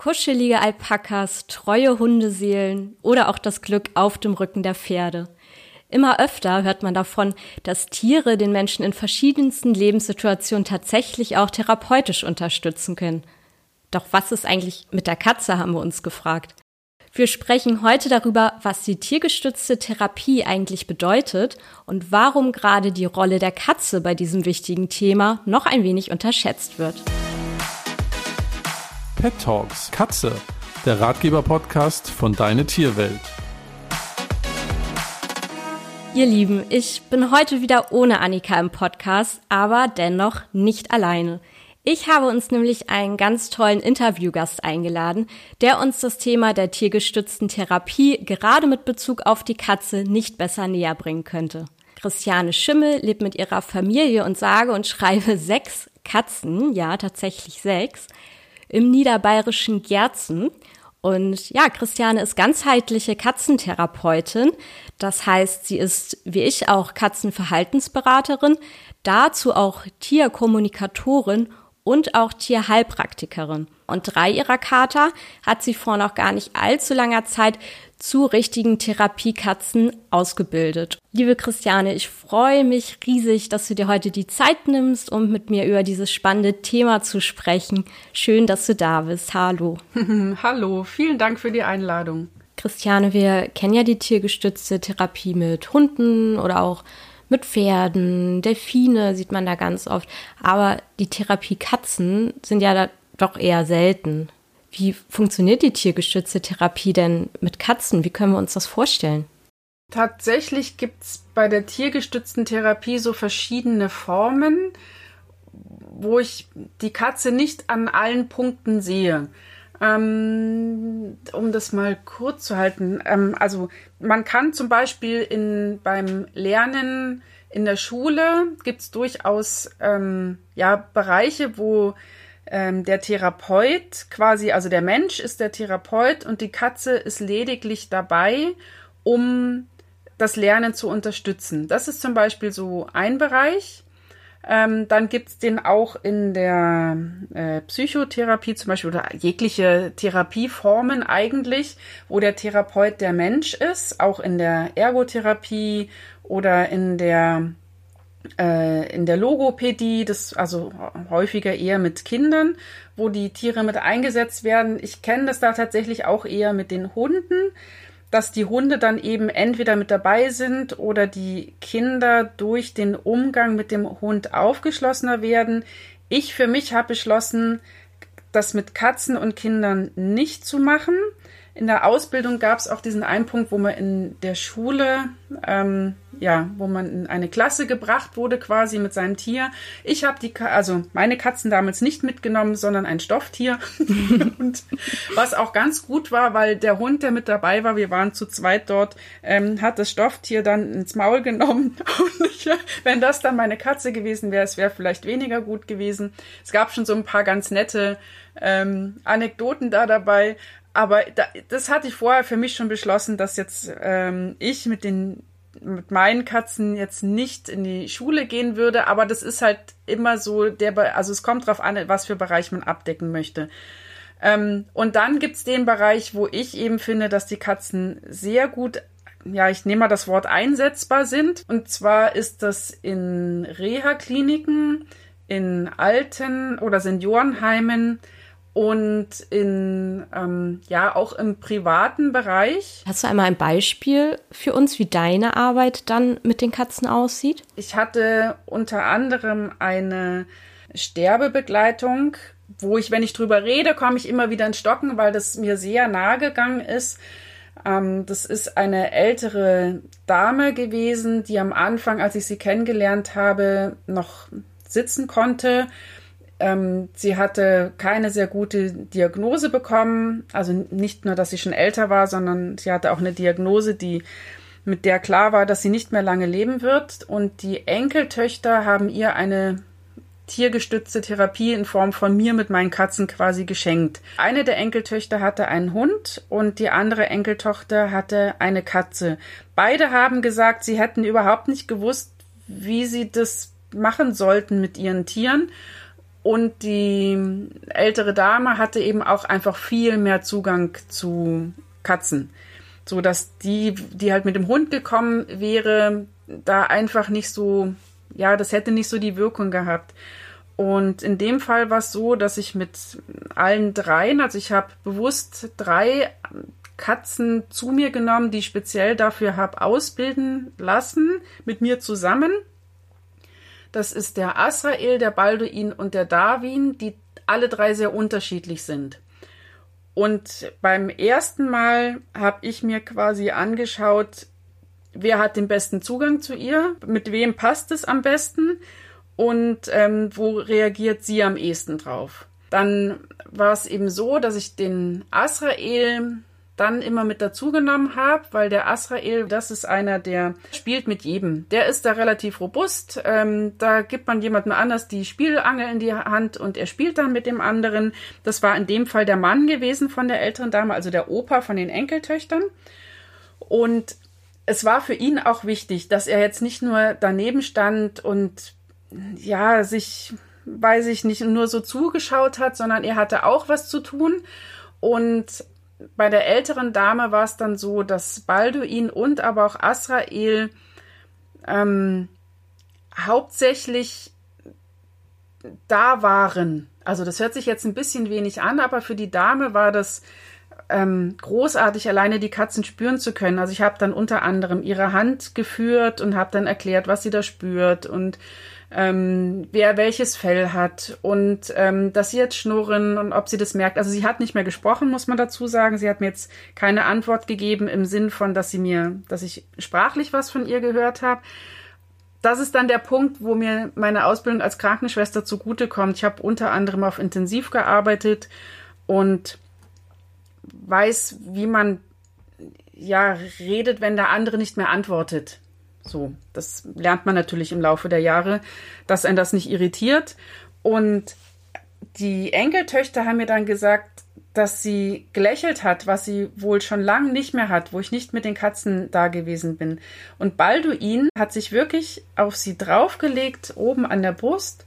Kuschelige Alpakas, treue Hundeseelen oder auch das Glück auf dem Rücken der Pferde. Immer öfter hört man davon, dass Tiere den Menschen in verschiedensten Lebenssituationen tatsächlich auch therapeutisch unterstützen können. Doch was ist eigentlich mit der Katze, haben wir uns gefragt. Wir sprechen heute darüber, was die tiergestützte Therapie eigentlich bedeutet und warum gerade die Rolle der Katze bei diesem wichtigen Thema noch ein wenig unterschätzt wird. Pet Talks Katze, der Ratgeber-Podcast von Deine Tierwelt. Ihr Lieben, ich bin heute wieder ohne Annika im Podcast, aber dennoch nicht alleine. Ich habe uns nämlich einen ganz tollen Interviewgast eingeladen, der uns das Thema der tiergestützten Therapie gerade mit Bezug auf die Katze nicht besser näher bringen könnte. Christiane Schimmel lebt mit ihrer Familie und sage und schreibe sechs Katzen, ja tatsächlich sechs, im niederbayerischen Gerzen. Und ja, Christiane ist ganzheitliche Katzentherapeutin. Das heißt, sie ist wie ich auch Katzenverhaltensberaterin, dazu auch Tierkommunikatorin und auch Tierheilpraktikerin. Und drei ihrer Kater hat sie vor noch gar nicht allzu langer Zeit zu richtigen Therapiekatzen ausgebildet. Liebe Christiane, ich freue mich riesig, dass du dir heute die Zeit nimmst, um mit mir über dieses spannende Thema zu sprechen. Schön, dass du da bist. Hallo. Hallo, vielen Dank für die Einladung. Christiane, wir kennen ja die tiergestützte Therapie mit Hunden oder auch mit Pferden, Delfine sieht man da ganz oft. Aber die Therapie Katzen sind ja doch eher selten. Wie funktioniert die tiergestützte Therapie denn mit Katzen? Wie können wir uns das vorstellen? Tatsächlich gibt es bei der tiergestützten Therapie so verschiedene Formen, wo ich die Katze nicht an allen Punkten sehe. Ähm, um das mal kurz zu halten, ähm, also man kann zum Beispiel in, beim Lernen in der Schule gibt es durchaus ähm, ja, Bereiche, wo ähm, der Therapeut quasi, also der Mensch ist der Therapeut und die Katze ist lediglich dabei, um das Lernen zu unterstützen. Das ist zum Beispiel so ein Bereich. Ähm, dann gibt's den auch in der äh, Psychotherapie zum Beispiel oder jegliche Therapieformen eigentlich, wo der Therapeut der Mensch ist, auch in der Ergotherapie oder in der äh, in der Logopädie, das also häufiger eher mit Kindern, wo die Tiere mit eingesetzt werden. Ich kenne das da tatsächlich auch eher mit den Hunden, dass die Hunde dann eben entweder mit dabei sind oder die Kinder durch den Umgang mit dem Hund aufgeschlossener werden. Ich für mich habe beschlossen, das mit Katzen und Kindern nicht zu machen. In der Ausbildung gab es auch diesen einen Punkt, wo man in der Schule ähm, ja, wo man in eine Klasse gebracht wurde, quasi mit seinem Tier. Ich habe die, also meine Katzen damals nicht mitgenommen, sondern ein Stofftier. und was auch ganz gut war, weil der Hund, der mit dabei war, wir waren zu zweit dort, ähm, hat das Stofftier dann ins Maul genommen. Und ich, wenn das dann meine Katze gewesen wäre, es wäre vielleicht weniger gut gewesen. Es gab schon so ein paar ganz nette ähm, Anekdoten da dabei. Aber da, das hatte ich vorher für mich schon beschlossen, dass jetzt ähm, ich mit den mit meinen Katzen jetzt nicht in die Schule gehen würde, aber das ist halt immer so der, also es kommt drauf an, was für Bereich man abdecken möchte. Ähm, und dann gibt's den Bereich, wo ich eben finde, dass die Katzen sehr gut, ja, ich nehme mal das Wort einsetzbar sind. Und zwar ist das in Reha-Kliniken, in Alten- oder Seniorenheimen, und in ähm, ja auch im privaten Bereich. Hast du einmal ein Beispiel für uns, wie deine Arbeit dann mit den Katzen aussieht? Ich hatte unter anderem eine Sterbebegleitung, wo ich, wenn ich drüber rede, komme ich immer wieder in Stocken, weil das mir sehr nahe gegangen ist. Ähm, das ist eine ältere Dame gewesen, die am Anfang, als ich sie kennengelernt habe, noch sitzen konnte ähm, sie hatte keine sehr gute Diagnose bekommen. Also nicht nur, dass sie schon älter war, sondern sie hatte auch eine Diagnose, die mit der klar war, dass sie nicht mehr lange leben wird. Und die Enkeltöchter haben ihr eine tiergestützte Therapie in Form von mir mit meinen Katzen quasi geschenkt. Eine der Enkeltöchter hatte einen Hund und die andere Enkeltochter hatte eine Katze. Beide haben gesagt, sie hätten überhaupt nicht gewusst, wie sie das machen sollten mit ihren Tieren Und die ältere Dame hatte eben auch einfach viel mehr Zugang zu Katzen. So dass die, die halt mit dem Hund gekommen wäre, da einfach nicht so, ja, das hätte nicht so die Wirkung gehabt. Und in dem Fall war es so, dass ich mit allen dreien, also ich habe bewusst drei Katzen zu mir genommen, die ich speziell dafür habe ausbilden lassen, mit mir zusammen. Das ist der Asrael, der Balduin und der Darwin, die alle drei sehr unterschiedlich sind. Und beim ersten Mal habe ich mir quasi angeschaut, wer hat den besten Zugang zu ihr, mit wem passt es am besten und ähm, wo reagiert sie am ehesten drauf. Dann war es eben so, dass ich den Asrael dann immer mit dazugenommen habe, weil der Asrael, das ist einer, der spielt mit jedem. Der ist da relativ robust. Ähm, da gibt man jemandem anders die Spielangel in die Hand und er spielt dann mit dem anderen. Das war in dem Fall der Mann gewesen von der älteren Dame, also der Opa von den Enkeltöchtern. Und es war für ihn auch wichtig, dass er jetzt nicht nur daneben stand und ja, sich, weiß ich nicht, nur so zugeschaut hat, sondern er hatte auch was zu tun. Und bei der älteren Dame war es dann so, dass Balduin und aber auch Asrael ähm, hauptsächlich da waren. Also das hört sich jetzt ein bisschen wenig an, aber für die Dame war das ähm, großartig, alleine die Katzen spüren zu können. Also ich habe dann unter anderem ihre Hand geführt und habe dann erklärt, was sie da spürt und ähm, wer welches Fell hat und ähm, dass sie jetzt schnurren und ob sie das merkt. Also sie hat nicht mehr gesprochen, muss man dazu sagen. Sie hat mir jetzt keine Antwort gegeben im Sinn von, dass sie mir, dass ich sprachlich was von ihr gehört habe. Das ist dann der Punkt, wo mir meine Ausbildung als Krankenschwester zugutekommt. Ich habe unter anderem auf Intensiv gearbeitet und weiß, wie man ja redet, wenn der andere nicht mehr antwortet. So, das lernt man natürlich im Laufe der Jahre, dass ein das nicht irritiert. Und die Enkeltöchter haben mir dann gesagt, dass sie gelächelt hat, was sie wohl schon lange nicht mehr hat, wo ich nicht mit den Katzen da gewesen bin. Und Balduin hat sich wirklich auf sie draufgelegt, oben an der Brust,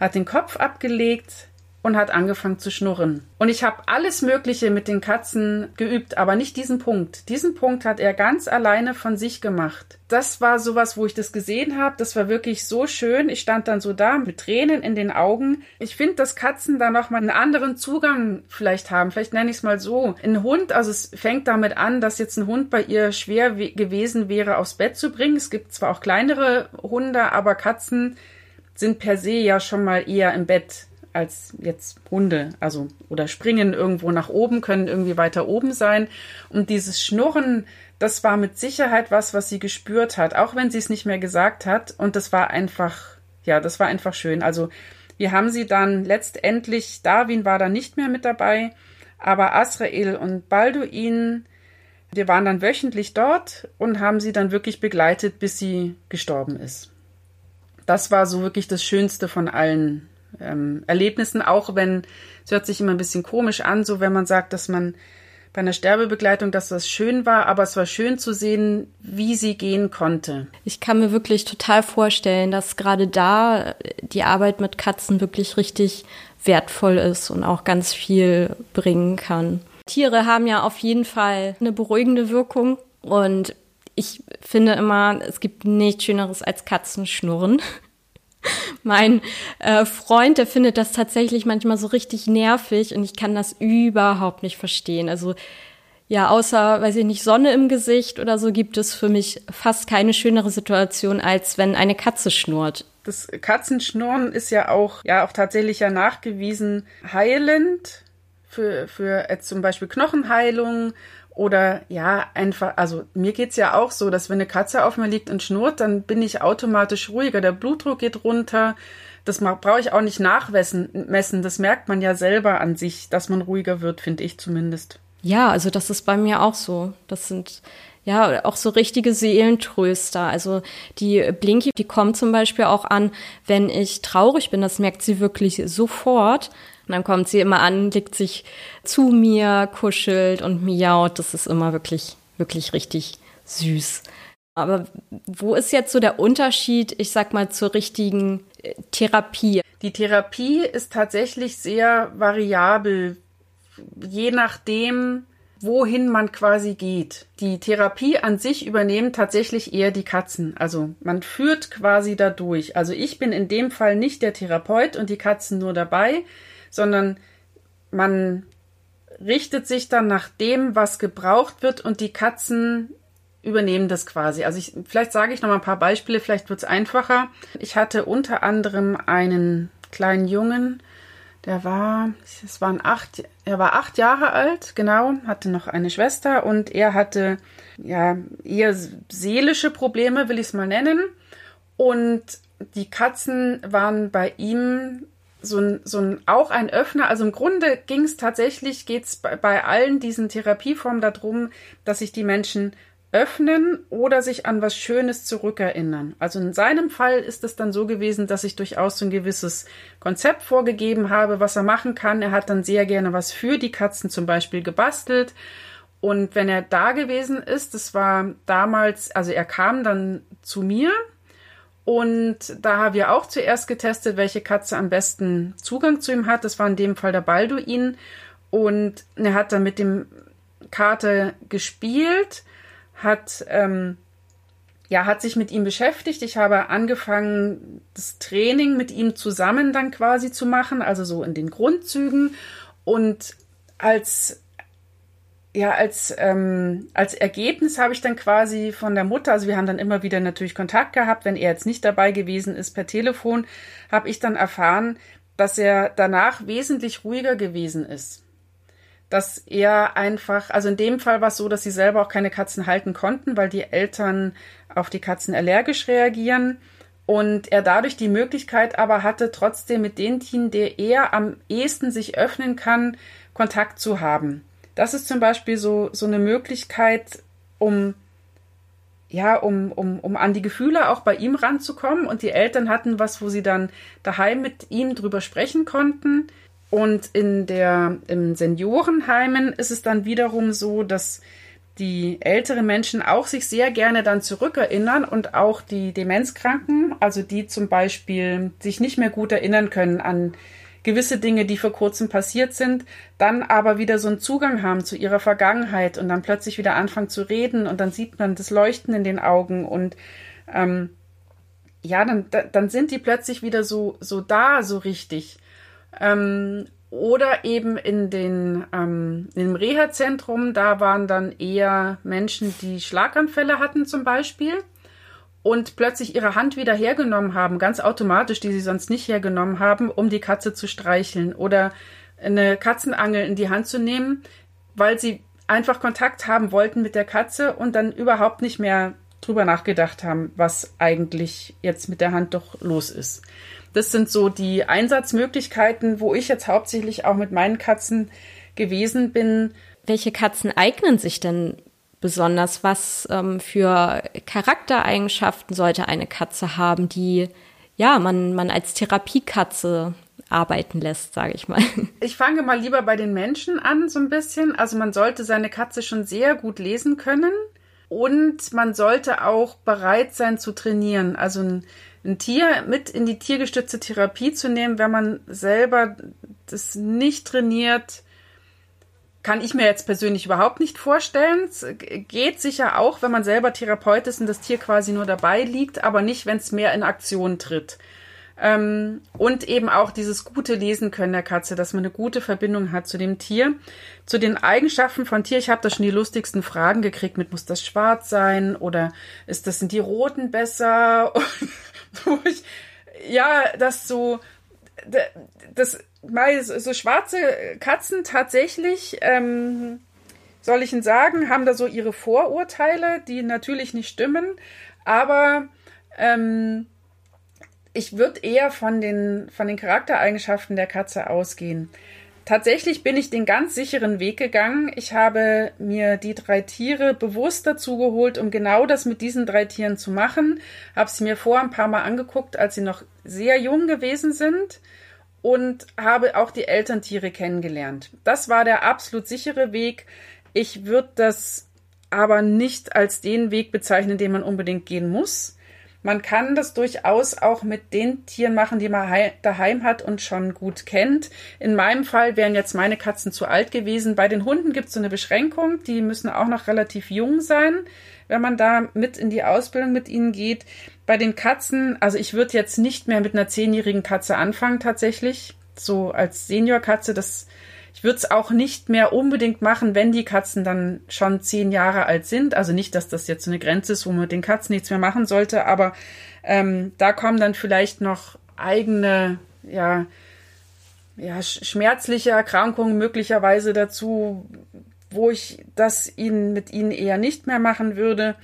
hat den Kopf abgelegt, und hat angefangen zu schnurren. Und ich habe alles Mögliche mit den Katzen geübt, aber nicht diesen Punkt. Diesen Punkt hat er ganz alleine von sich gemacht. Das war sowas, wo ich das gesehen habe. Das war wirklich so schön. Ich stand dann so da mit Tränen in den Augen. Ich finde, dass Katzen da nochmal einen anderen Zugang vielleicht haben. Vielleicht nenne ich es mal so. Ein Hund, also es fängt damit an, dass jetzt ein Hund bei ihr schwer gewesen wäre, aufs Bett zu bringen. Es gibt zwar auch kleinere Hunde, aber Katzen sind per se ja schon mal eher im Bett als jetzt Hunde, also oder springen irgendwo nach oben, können irgendwie weiter oben sein. Und dieses Schnurren, das war mit Sicherheit was, was sie gespürt hat, auch wenn sie es nicht mehr gesagt hat. Und das war einfach, ja, das war einfach schön. Also wir haben sie dann letztendlich, Darwin war da nicht mehr mit dabei, aber Asrael und Balduin, wir waren dann wöchentlich dort und haben sie dann wirklich begleitet, bis sie gestorben ist. Das war so wirklich das Schönste von allen ähm, Erlebnissen, auch wenn es hört sich immer ein bisschen komisch an, so wenn man sagt, dass man bei einer Sterbebegleitung, dass das schön war, aber es war schön zu sehen, wie sie gehen konnte. Ich kann mir wirklich total vorstellen, dass gerade da die Arbeit mit Katzen wirklich richtig wertvoll ist und auch ganz viel bringen kann. Tiere haben ja auf jeden Fall eine beruhigende Wirkung und ich finde immer, es gibt nichts Schöneres als Katzen schnurren. mein äh, Freund, der findet das tatsächlich manchmal so richtig nervig und ich kann das überhaupt nicht verstehen. Also ja, außer, weiß ich nicht, Sonne im Gesicht oder so gibt es für mich fast keine schönere Situation, als wenn eine Katze schnurrt. Das Katzenschnurren ist ja auch, ja, auch tatsächlich ja nachgewiesen heilend für, für äh, zum Beispiel Knochenheilung oder ja, einfach, also mir geht's ja auch so, dass wenn eine Katze auf mir liegt und schnurrt, dann bin ich automatisch ruhiger. Der Blutdruck geht runter. Das brauche ich auch nicht nachmessen. Das merkt man ja selber an sich, dass man ruhiger wird, finde ich zumindest. Ja, also das ist bei mir auch so. Das sind ja auch so richtige Seelentröster. Also die Blinky, die kommt zum Beispiel auch an, wenn ich traurig bin. Das merkt sie wirklich sofort. Und dann kommt sie immer an, legt sich zu mir, kuschelt und miaut. Das ist immer wirklich, wirklich richtig süß. Aber wo ist jetzt so der Unterschied, ich sag mal, zur richtigen äh, Therapie? Die Therapie ist tatsächlich sehr variabel, je nachdem, wohin man quasi geht. Die Therapie an sich übernehmen tatsächlich eher die Katzen. Also man führt quasi dadurch. Also ich bin in dem Fall nicht der Therapeut und die Katzen nur dabei, sondern man richtet sich dann nach dem, was gebraucht wird und die Katzen übernehmen das quasi. Also ich, vielleicht sage ich noch mal ein paar Beispiele, vielleicht wird es einfacher. Ich hatte unter anderem einen kleinen Jungen, der war, es waren acht, er war acht Jahre alt, genau, hatte noch eine Schwester und er hatte ja eher seelische Probleme, will ich es mal nennen. Und die Katzen waren bei ihm so ein, so ein auch ein Öffner. Also im Grunde ging es tatsächlich, geht es bei, bei allen diesen Therapieformen darum, dass sich die Menschen öffnen oder sich an was Schönes zurückerinnern. Also in seinem Fall ist es dann so gewesen, dass ich durchaus so ein gewisses Konzept vorgegeben habe, was er machen kann. Er hat dann sehr gerne was für die Katzen zum Beispiel gebastelt. Und wenn er da gewesen ist, das war damals, also er kam dann zu mir und da haben wir auch zuerst getestet, welche Katze am besten Zugang zu ihm hat. Das war in dem Fall der Balduin. Und er hat dann mit dem Kater gespielt hat, ähm, ja, hat sich mit ihm beschäftigt. Ich habe angefangen, das Training mit ihm zusammen dann quasi zu machen, also so in den Grundzügen. Und als ja, als, ähm, als Ergebnis habe ich dann quasi von der Mutter, also wir haben dann immer wieder natürlich Kontakt gehabt, wenn er jetzt nicht dabei gewesen ist per Telefon, habe ich dann erfahren, dass er danach wesentlich ruhiger gewesen ist dass er einfach, also in dem Fall war es so, dass sie selber auch keine Katzen halten konnten, weil die Eltern auf die Katzen allergisch reagieren und er dadurch die Möglichkeit aber hatte, trotzdem mit den Tieren, der er am ehesten sich öffnen kann, Kontakt zu haben. Das ist zum Beispiel so, so eine Möglichkeit, um ja, um, um, um an die Gefühle auch bei ihm ranzukommen. Und die Eltern hatten was, wo sie dann daheim mit ihm drüber sprechen konnten. Und in der, im Seniorenheimen ist es dann wiederum so, dass die älteren Menschen auch sich sehr gerne dann zurückerinnern und auch die Demenzkranken, also die zum Beispiel sich nicht mehr gut erinnern können an gewisse Dinge, die vor kurzem passiert sind, dann aber wieder so einen Zugang haben zu ihrer Vergangenheit und dann plötzlich wieder anfangen zu reden und dann sieht man das Leuchten in den Augen und ähm, ja, dann, dann sind die plötzlich wieder so, so da, so richtig. Ähm, oder eben in den ähm, im Reha-Zentrum, da waren dann eher Menschen, die Schlaganfälle hatten zum Beispiel und plötzlich ihre Hand wieder hergenommen haben, ganz automatisch, die sie sonst nicht hergenommen haben, um die Katze zu streicheln oder eine Katzenangel in die Hand zu nehmen, weil sie einfach Kontakt haben wollten mit der Katze und dann überhaupt nicht mehr drüber nachgedacht haben, was eigentlich jetzt mit der Hand doch los ist. Das sind so die Einsatzmöglichkeiten, wo ich jetzt hauptsächlich auch mit meinen Katzen gewesen bin. Welche Katzen eignen sich denn besonders? Was ähm, für Charaktereigenschaften sollte eine Katze haben, die ja man, man als Therapiekatze arbeiten lässt, sage ich mal. Ich fange mal lieber bei den Menschen an, so ein bisschen. Also man sollte seine Katze schon sehr gut lesen können und man sollte auch bereit sein zu trainieren. Also ein ein Tier mit in die tiergestützte Therapie zu nehmen, wenn man selber das nicht trainiert, kann ich mir jetzt persönlich überhaupt nicht vorstellen. Es geht sicher auch, wenn man selber Therapeut ist und das Tier quasi nur dabei liegt, aber nicht, wenn es mehr in Aktion tritt. Ähm, und eben auch dieses gute Lesen können der Katze, dass man eine gute Verbindung hat zu dem Tier. Zu den Eigenschaften von Tier, ich habe da schon die lustigsten Fragen gekriegt mit, muss das schwarz sein oder ist das, sind die roten besser? ich, ja, das so, das, mal so schwarze Katzen tatsächlich, ähm, soll ich Ihnen sagen, haben da so ihre Vorurteile, die natürlich nicht stimmen, aber ähm, ich würde eher von den, von den Charaktereigenschaften der Katze ausgehen. Tatsächlich bin ich den ganz sicheren Weg gegangen. Ich habe mir die drei Tiere bewusst dazu geholt, um genau das mit diesen drei Tieren zu machen. Habe sie mir vor ein paar Mal angeguckt, als sie noch sehr jung gewesen sind und habe auch die Elterntiere kennengelernt. Das war der absolut sichere Weg. Ich würde das aber nicht als den Weg bezeichnen, den man unbedingt gehen muss. Man kann das durchaus auch mit den Tieren machen, die man daheim hat und schon gut kennt. In meinem Fall wären jetzt meine Katzen zu alt gewesen. Bei den Hunden gibt es so eine Beschränkung. Die müssen auch noch relativ jung sein, wenn man da mit in die Ausbildung mit ihnen geht. Bei den Katzen, also ich würde jetzt nicht mehr mit einer zehnjährigen Katze anfangen tatsächlich. So als Seniorkatze, das ich würde es auch nicht mehr unbedingt machen, wenn die Katzen dann schon zehn Jahre alt sind. Also nicht, dass das jetzt so eine Grenze ist, wo man mit den Katzen nichts mehr machen sollte, aber ähm, da kommen dann vielleicht noch eigene, ja, ja, schmerzliche Erkrankungen möglicherweise dazu, wo ich das ihnen mit ihnen eher nicht mehr machen würde.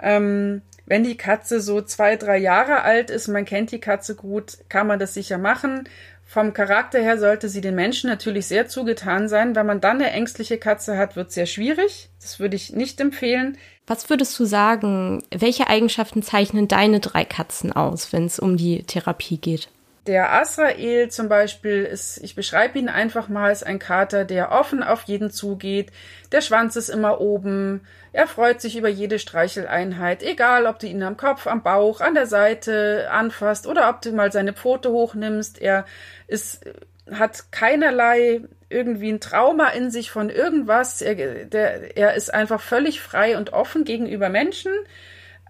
Ähm, wenn die Katze so zwei, drei Jahre alt ist, man kennt die Katze gut, kann man das sicher machen. Vom Charakter her sollte sie den Menschen natürlich sehr zugetan sein. Wenn man dann eine ängstliche Katze hat, wird es sehr schwierig. Das würde ich nicht empfehlen. Was würdest du sagen, welche Eigenschaften zeichnen deine drei Katzen aus, wenn es um die Therapie geht? Der Asrael zum Beispiel ist, ich beschreibe ihn einfach mal, ist ein Kater, der offen auf jeden zugeht. Der Schwanz ist immer oben. Er freut sich über jede Streicheleinheit, egal ob du ihn am Kopf, am Bauch, an der Seite anfasst oder ob du mal seine Pfote hochnimmst. Er ist, hat keinerlei irgendwie ein Trauma in sich von irgendwas. Er, der, er ist einfach völlig frei und offen gegenüber Menschen.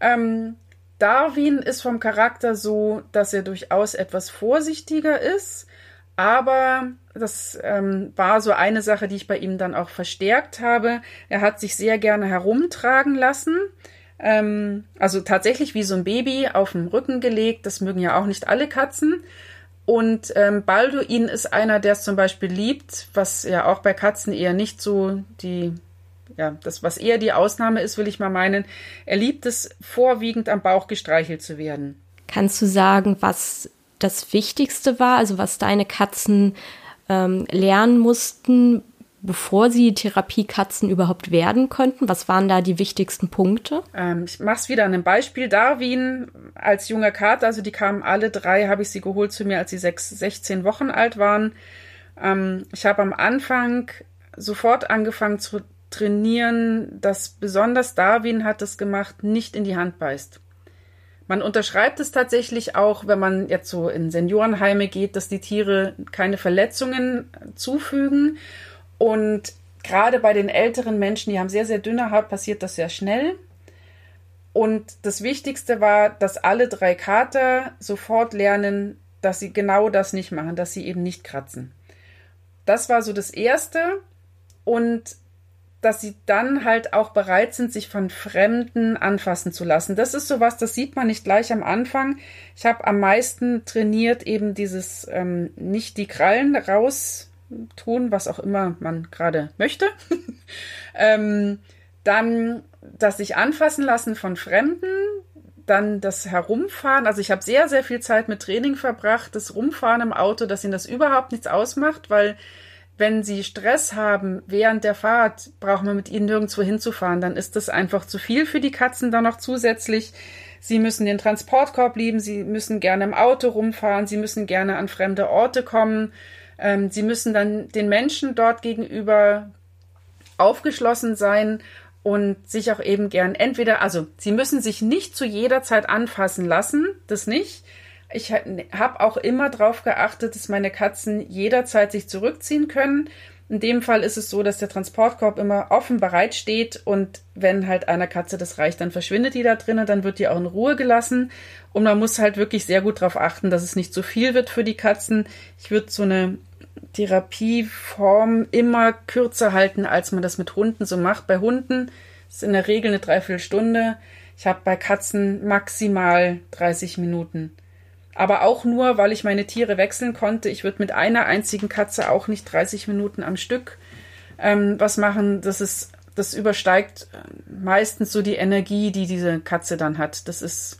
Ähm, Darwin ist vom Charakter so, dass er durchaus etwas vorsichtiger ist, aber das ähm, war so eine Sache, die ich bei ihm dann auch verstärkt habe. Er hat sich sehr gerne herumtragen lassen. Ähm, also tatsächlich wie so ein Baby auf dem Rücken gelegt. Das mögen ja auch nicht alle Katzen. Und ähm, Balduin ist einer, der es zum Beispiel liebt, was ja auch bei Katzen eher nicht so die ja, das, was eher die Ausnahme ist, will ich mal meinen. Er liebt es, vorwiegend am Bauch gestreichelt zu werden. Kannst du sagen, was das Wichtigste war, also was deine Katzen ähm, lernen mussten, bevor sie Therapiekatzen überhaupt werden konnten? Was waren da die wichtigsten Punkte? Ähm, ich mache es wieder an einem Beispiel. Darwin als junger Kater, also die kamen alle drei, habe ich sie geholt zu mir, als sie sechs, 16 Wochen alt waren. Ähm, ich habe am Anfang sofort angefangen zu trainieren, dass besonders Darwin hat es gemacht, nicht in die Hand beißt. Man unterschreibt es tatsächlich auch, wenn man jetzt so in Seniorenheime geht, dass die Tiere keine Verletzungen zufügen. Und gerade bei den älteren Menschen, die haben sehr, sehr dünne Haut, passiert das sehr schnell. Und das Wichtigste war, dass alle drei Kater sofort lernen, dass sie genau das nicht machen, dass sie eben nicht kratzen. Das war so das Erste. Und dass sie dann halt auch bereit sind, sich von Fremden anfassen zu lassen. Das ist sowas, das sieht man nicht gleich am Anfang. Ich habe am meisten trainiert eben dieses ähm, nicht die Krallen raus tun, was auch immer man gerade möchte. ähm, dann das sich anfassen lassen von Fremden, dann das Herumfahren. Also ich habe sehr, sehr viel Zeit mit Training verbracht, das Rumfahren im Auto, dass ihnen das überhaupt nichts ausmacht, weil wenn sie Stress haben während der Fahrt, braucht man mit ihnen nirgendwo hinzufahren. Dann ist das einfach zu viel für die Katzen dann noch zusätzlich. Sie müssen den Transportkorb lieben, sie müssen gerne im Auto rumfahren, sie müssen gerne an fremde Orte kommen. Ähm, sie müssen dann den Menschen dort gegenüber aufgeschlossen sein und sich auch eben gern entweder, also sie müssen sich nicht zu jeder Zeit anfassen lassen, das nicht, ich habe auch immer darauf geachtet, dass meine Katzen jederzeit sich zurückziehen können. In dem Fall ist es so, dass der Transportkorb immer offen bereit steht und wenn halt einer Katze das reicht, dann verschwindet die da drinnen, dann wird die auch in Ruhe gelassen und man muss halt wirklich sehr gut darauf achten, dass es nicht zu viel wird für die Katzen. Ich würde so eine Therapieform immer kürzer halten, als man das mit Hunden so macht. Bei Hunden ist in der Regel eine Dreiviertelstunde. Ich habe bei Katzen maximal 30 Minuten aber auch nur, weil ich meine Tiere wechseln konnte. Ich würde mit einer einzigen Katze auch nicht 30 Minuten am Stück ähm, was machen. Das ist, das übersteigt äh, meistens so die Energie, die diese Katze dann hat. Das ist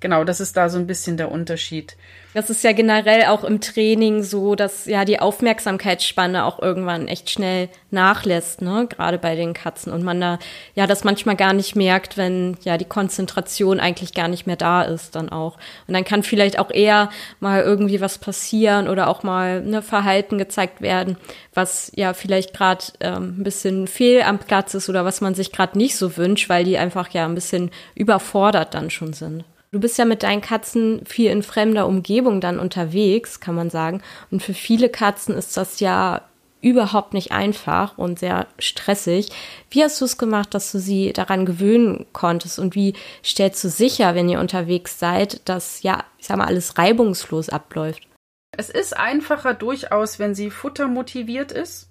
genau, das ist da so ein bisschen der Unterschied. Das ist ja generell auch im Training so, dass ja die Aufmerksamkeitsspanne auch irgendwann echt schnell nachlässt, ne, gerade bei den Katzen und man da ja das manchmal gar nicht merkt, wenn ja die Konzentration eigentlich gar nicht mehr da ist dann auch. Und dann kann vielleicht auch eher mal irgendwie was passieren oder auch mal ne Verhalten gezeigt werden, was ja vielleicht gerade ähm, ein bisschen fehl am Platz ist oder was man sich gerade nicht so wünscht, weil die einfach ja ein bisschen überfordert dann schon sind. Du bist ja mit deinen Katzen viel in fremder Umgebung dann unterwegs, kann man sagen. Und für viele Katzen ist das ja überhaupt nicht einfach und sehr stressig. Wie hast du es gemacht, dass du sie daran gewöhnen konntest und wie stellst du sicher, wenn ihr unterwegs seid, dass ja, ich sag mal, alles reibungslos abläuft? Es ist einfacher durchaus, wenn sie futtermotiviert ist.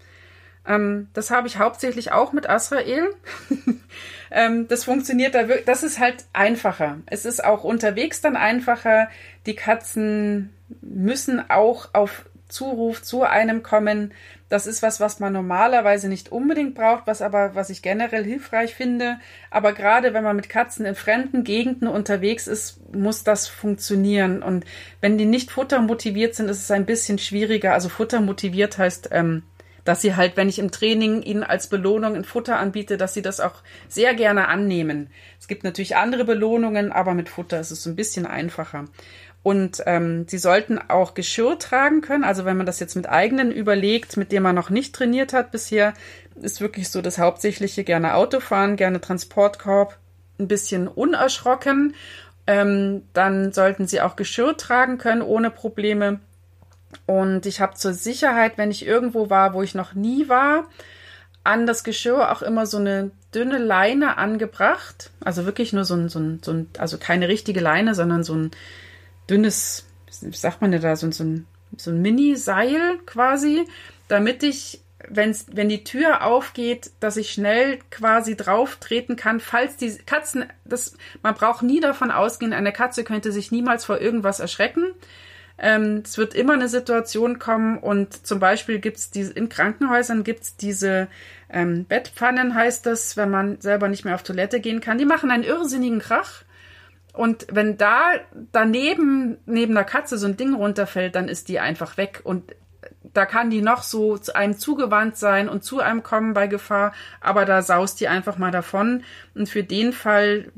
Ähm, das habe ich hauptsächlich auch mit Asrael. ähm, das funktioniert da wirklich, das ist halt einfacher. Es ist auch unterwegs dann einfacher. Die Katzen müssen auch auf Zuruf zu einem kommen. Das ist was, was man normalerweise nicht unbedingt braucht, was aber, was ich generell hilfreich finde. Aber gerade wenn man mit Katzen in fremden Gegenden unterwegs ist, muss das funktionieren. Und wenn die nicht futtermotiviert sind, ist es ein bisschen schwieriger. Also futtermotiviert heißt, ähm, dass sie halt, wenn ich im Training ihnen als Belohnung ein Futter anbiete, dass sie das auch sehr gerne annehmen. Es gibt natürlich andere Belohnungen, aber mit Futter ist es ein bisschen einfacher. Und ähm, sie sollten auch Geschirr tragen können. Also wenn man das jetzt mit eigenen überlegt, mit dem man noch nicht trainiert hat bisher, ist wirklich so das Hauptsächliche gerne Autofahren, gerne Transportkorb, ein bisschen unerschrocken. Ähm, dann sollten sie auch Geschirr tragen können ohne Probleme. Und ich habe zur Sicherheit, wenn ich irgendwo war, wo ich noch nie war, an das Geschirr auch immer so eine dünne Leine angebracht. Also wirklich nur so ein, so ein, so ein also keine richtige Leine, sondern so ein dünnes, wie sagt man denn da, so, so ein, so ein Mini-Seil quasi, damit ich, wenn's, wenn die Tür aufgeht, dass ich schnell quasi drauf treten kann, falls die Katzen, das, man braucht nie davon ausgehen, eine Katze könnte sich niemals vor irgendwas erschrecken. Ähm, es wird immer eine Situation kommen und zum Beispiel gibt es diese, in Krankenhäusern gibt es diese ähm, Bettpfannen, heißt das, wenn man selber nicht mehr auf Toilette gehen kann. Die machen einen irrsinnigen Krach. Und wenn da daneben, neben der Katze so ein Ding runterfällt, dann ist die einfach weg. Und da kann die noch so zu einem zugewandt sein und zu einem kommen bei Gefahr, aber da saust die einfach mal davon. Und für den Fall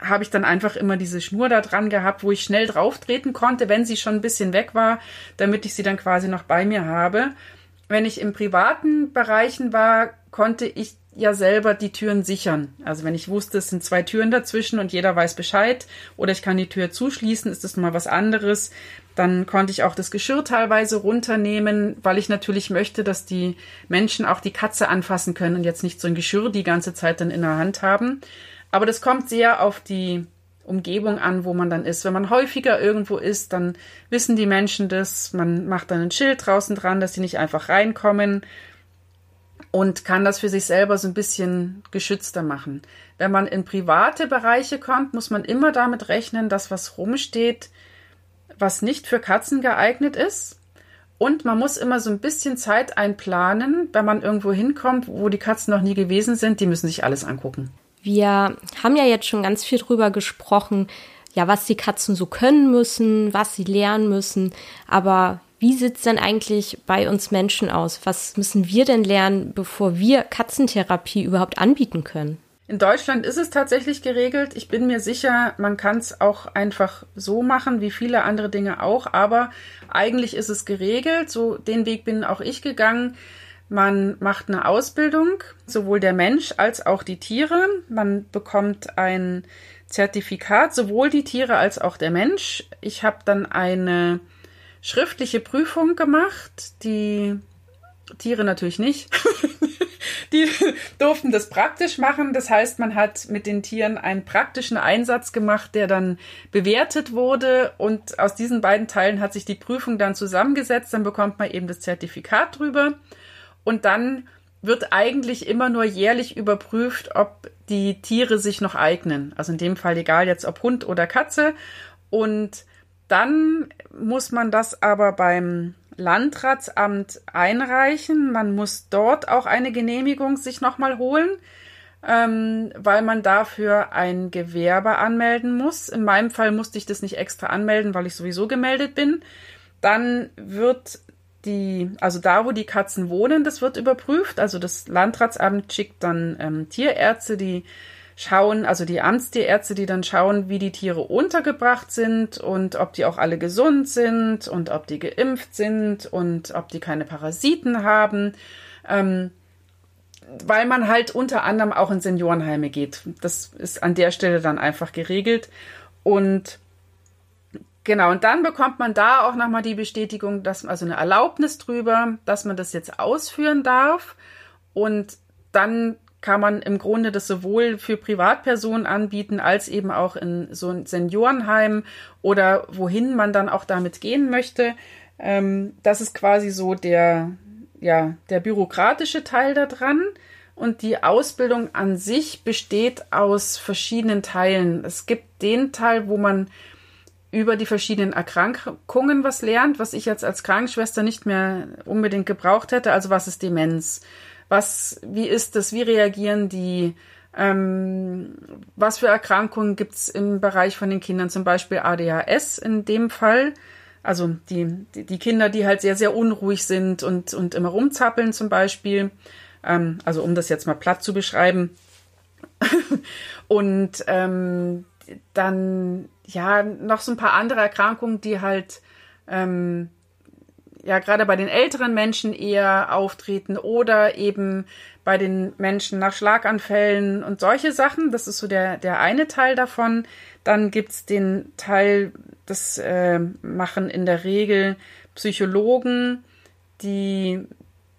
habe ich dann einfach immer diese Schnur da dran gehabt, wo ich schnell drauf treten konnte, wenn sie schon ein bisschen weg war, damit ich sie dann quasi noch bei mir habe. Wenn ich im privaten Bereichen war, konnte ich ja selber die Türen sichern. Also wenn ich wusste, es sind zwei Türen dazwischen und jeder weiß Bescheid oder ich kann die Tür zuschließen, ist das mal was anderes. Dann konnte ich auch das Geschirr teilweise runternehmen, weil ich natürlich möchte, dass die Menschen auch die Katze anfassen können und jetzt nicht so ein Geschirr die ganze Zeit dann in der Hand haben. Aber das kommt sehr auf die Umgebung an, wo man dann ist. Wenn man häufiger irgendwo ist, dann wissen die Menschen das. Man macht dann ein Schild draußen dran, dass sie nicht einfach reinkommen und kann das für sich selber so ein bisschen geschützter machen. Wenn man in private Bereiche kommt, muss man immer damit rechnen, dass was rumsteht, was nicht für Katzen geeignet ist. Und man muss immer so ein bisschen Zeit einplanen, wenn man irgendwo hinkommt, wo die Katzen noch nie gewesen sind. Die müssen sich alles angucken. Wir haben ja jetzt schon ganz viel drüber gesprochen, ja, was die Katzen so können müssen, was sie lernen müssen. Aber wie sieht es denn eigentlich bei uns Menschen aus? Was müssen wir denn lernen, bevor wir Katzentherapie überhaupt anbieten können? In Deutschland ist es tatsächlich geregelt. Ich bin mir sicher, man kann es auch einfach so machen, wie viele andere Dinge auch. Aber eigentlich ist es geregelt. So den Weg bin auch ich gegangen. Man macht eine Ausbildung, sowohl der Mensch als auch die Tiere. Man bekommt ein Zertifikat, sowohl die Tiere als auch der Mensch. Ich habe dann eine schriftliche Prüfung gemacht. Die Tiere natürlich nicht. die durften das praktisch machen. Das heißt, man hat mit den Tieren einen praktischen Einsatz gemacht, der dann bewertet wurde. Und aus diesen beiden Teilen hat sich die Prüfung dann zusammengesetzt. Dann bekommt man eben das Zertifikat drüber. Und dann wird eigentlich immer nur jährlich überprüft, ob die Tiere sich noch eignen. Also in dem Fall egal jetzt ob Hund oder Katze. Und dann muss man das aber beim Landratsamt einreichen. Man muss dort auch eine Genehmigung sich nochmal holen, ähm, weil man dafür ein Gewerbe anmelden muss. In meinem Fall musste ich das nicht extra anmelden, weil ich sowieso gemeldet bin. Dann wird die, also da, wo die Katzen wohnen, das wird überprüft. Also das Landratsamt schickt dann ähm, Tierärzte, die schauen, also die Amtstierärzte, die dann schauen, wie die Tiere untergebracht sind und ob die auch alle gesund sind und ob die geimpft sind und ob die keine Parasiten haben. Ähm, weil man halt unter anderem auch in Seniorenheime geht. Das ist an der Stelle dann einfach geregelt. Und genau, und dann bekommt man da auch nochmal die Bestätigung, dass also eine Erlaubnis drüber, dass man das jetzt ausführen darf. Und dann kann man im Grunde das sowohl für Privatpersonen anbieten, als eben auch in so ein Seniorenheim oder wohin man dann auch damit gehen möchte. Ähm, das ist quasi so der, ja, der bürokratische Teil da dran. Und die Ausbildung an sich besteht aus verschiedenen Teilen. Es gibt den Teil, wo man über die verschiedenen Erkrankungen was lernt, was ich jetzt als Krankenschwester nicht mehr unbedingt gebraucht hätte. Also was ist Demenz? Was, wie ist das? Wie reagieren die? Ähm, was für Erkrankungen gibt es im Bereich von den Kindern? Zum Beispiel ADHS in dem Fall. Also die, die Kinder, die halt sehr, sehr unruhig sind und, und immer rumzappeln zum Beispiel. Ähm, also um das jetzt mal platt zu beschreiben. und ähm, dann ja noch so ein paar andere Erkrankungen, die halt ähm, ja gerade bei den älteren Menschen eher auftreten oder eben bei den Menschen nach Schlaganfällen und solche Sachen. Das ist so der, der eine Teil davon. Dann gibt's den Teil, das äh, machen in der Regel Psychologen, die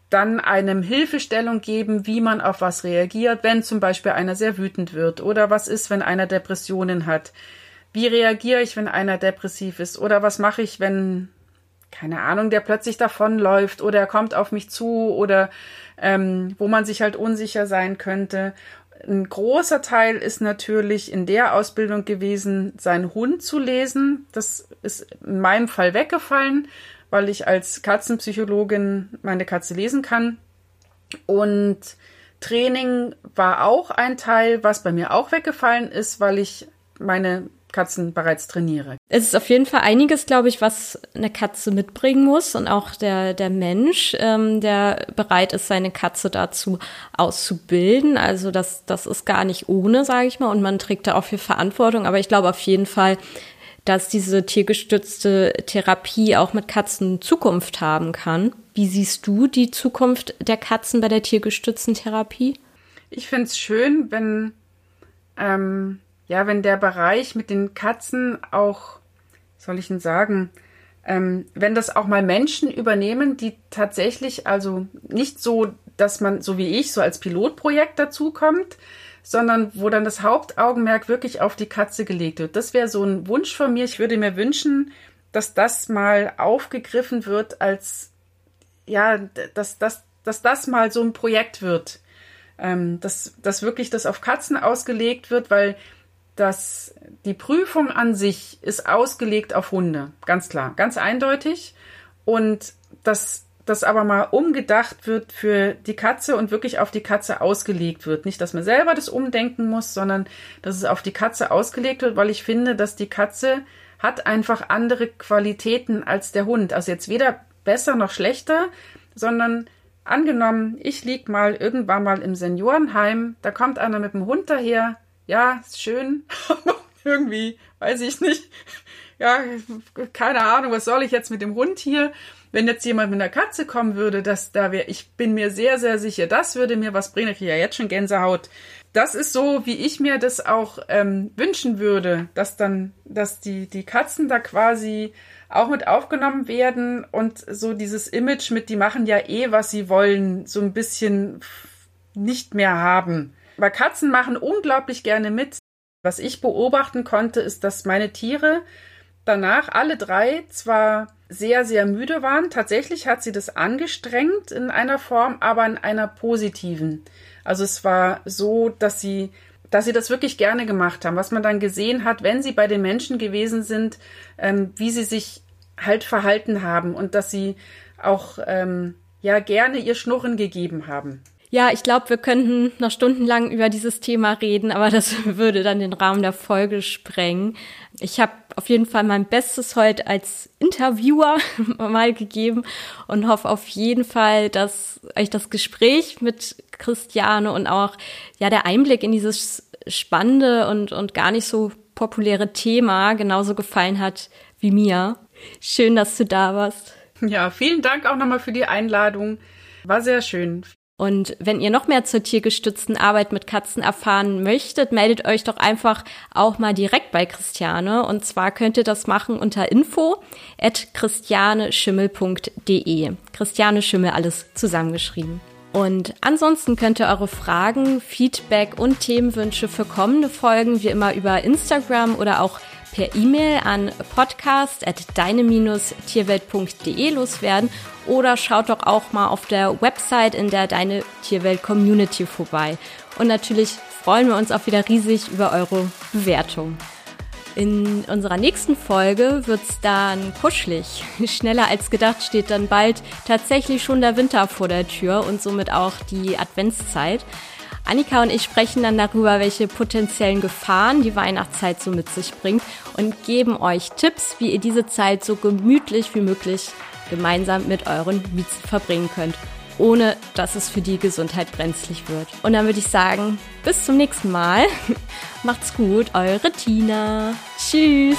dann einem Hilfestellung geben, wie man auf was reagiert, wenn zum Beispiel einer sehr wütend wird oder was ist, wenn einer Depressionen hat. Wie reagiere ich, wenn einer depressiv ist? Oder was mache ich, wenn keine Ahnung, der plötzlich davonläuft oder er kommt auf mich zu oder ähm, wo man sich halt unsicher sein könnte. Ein großer Teil ist natürlich in der Ausbildung gewesen, seinen Hund zu lesen. Das ist in meinem Fall weggefallen, weil ich als Katzenpsychologin meine Katze lesen kann. Und Training war auch ein Teil, was bei mir auch weggefallen ist, weil ich meine Katzen bereits trainiere. Es ist auf jeden Fall einiges, glaube ich, was eine Katze mitbringen muss und auch der, der Mensch, ähm, der bereit ist, seine Katze dazu auszubilden. Also das, das ist gar nicht ohne, sage ich mal, und man trägt da auch viel Verantwortung. Aber ich glaube auf jeden Fall, dass diese tiergestützte Therapie auch mit Katzen Zukunft haben kann. Wie siehst du die Zukunft der Katzen bei der tiergestützten Therapie? Ich finde es schön, wenn ähm, ja, wenn der Bereich mit den Katzen auch, soll ich denn sagen, ähm, wenn das auch mal Menschen übernehmen, die tatsächlich also nicht so, dass man so wie ich so als Pilotprojekt dazukommt, sondern wo dann das Hauptaugenmerk wirklich auf die Katze gelegt wird. Das wäre so ein Wunsch von mir. Ich würde mir wünschen, dass das mal aufgegriffen wird als ja, dass, dass, dass das mal so ein Projekt wird. Ähm, dass, dass wirklich das auf Katzen ausgelegt wird, weil dass die Prüfung an sich ist ausgelegt auf Hunde, ganz klar, ganz eindeutig. Und dass das aber mal umgedacht wird für die Katze und wirklich auf die Katze ausgelegt wird. Nicht, dass man selber das umdenken muss, sondern dass es auf die Katze ausgelegt wird, weil ich finde, dass die Katze hat einfach andere Qualitäten als der Hund. Also jetzt weder besser noch schlechter, sondern angenommen, ich lieg mal irgendwann mal im Seniorenheim, da kommt einer mit dem Hund daher, ja, ist schön, irgendwie, weiß ich nicht. Ja, keine Ahnung, was soll ich jetzt mit dem Hund hier? Wenn jetzt jemand mit einer Katze kommen würde, das da wäre, ich bin mir sehr, sehr sicher, das würde mir was bringen. Ich kriege ja jetzt schon Gänsehaut. Das ist so, wie ich mir das auch ähm, wünschen würde, dass dann, dass die, die Katzen da quasi auch mit aufgenommen werden und so dieses Image mit, die machen ja eh, was sie wollen, so ein bisschen nicht mehr haben. Weil Katzen machen unglaublich gerne mit. Was ich beobachten konnte, ist, dass meine Tiere danach alle drei zwar sehr, sehr müde waren. Tatsächlich hat sie das angestrengt in einer Form, aber in einer positiven. Also es war so, dass sie, dass sie das wirklich gerne gemacht haben. Was man dann gesehen hat, wenn sie bei den Menschen gewesen sind, ähm, wie sie sich halt verhalten haben und dass sie auch ähm, ja gerne ihr Schnurren gegeben haben. Ja, ich glaube, wir könnten noch stundenlang über dieses Thema reden, aber das würde dann den Rahmen der Folge sprengen. Ich habe auf jeden Fall mein Bestes heute als Interviewer mal gegeben und hoffe auf jeden Fall, dass euch das Gespräch mit Christiane und auch ja der Einblick in dieses spannende und, und gar nicht so populäre Thema genauso gefallen hat wie mir. Schön, dass du da warst. Ja, vielen Dank auch nochmal für die Einladung. War sehr schön. Und wenn ihr noch mehr zur tiergestützten Arbeit mit Katzen erfahren möchtet, meldet euch doch einfach auch mal direkt bei Christiane. Und zwar könnt ihr das machen unter info at christianeschimmel.de. Christiane Schimmel, alles zusammengeschrieben. Und ansonsten könnt ihr eure Fragen, Feedback und Themenwünsche für kommende Folgen wie immer über Instagram oder auch per E-Mail an podcast.deine-tierwelt.de loswerden oder schaut doch auch mal auf der Website in der Deine Tierwelt Community vorbei. Und natürlich freuen wir uns auch wieder riesig über eure Bewertung. In unserer nächsten Folge wird's dann kuschelig. Schneller als gedacht steht dann bald tatsächlich schon der Winter vor der Tür und somit auch die Adventszeit. Annika und ich sprechen dann darüber, welche potenziellen Gefahren die Weihnachtszeit so mit sich bringt und geben euch Tipps, wie ihr diese Zeit so gemütlich wie möglich gemeinsam mit euren Mieten verbringen könnt, ohne dass es für die Gesundheit brenzlig wird. Und dann würde ich sagen, bis zum nächsten Mal. Macht's gut, eure Tina. Tschüss.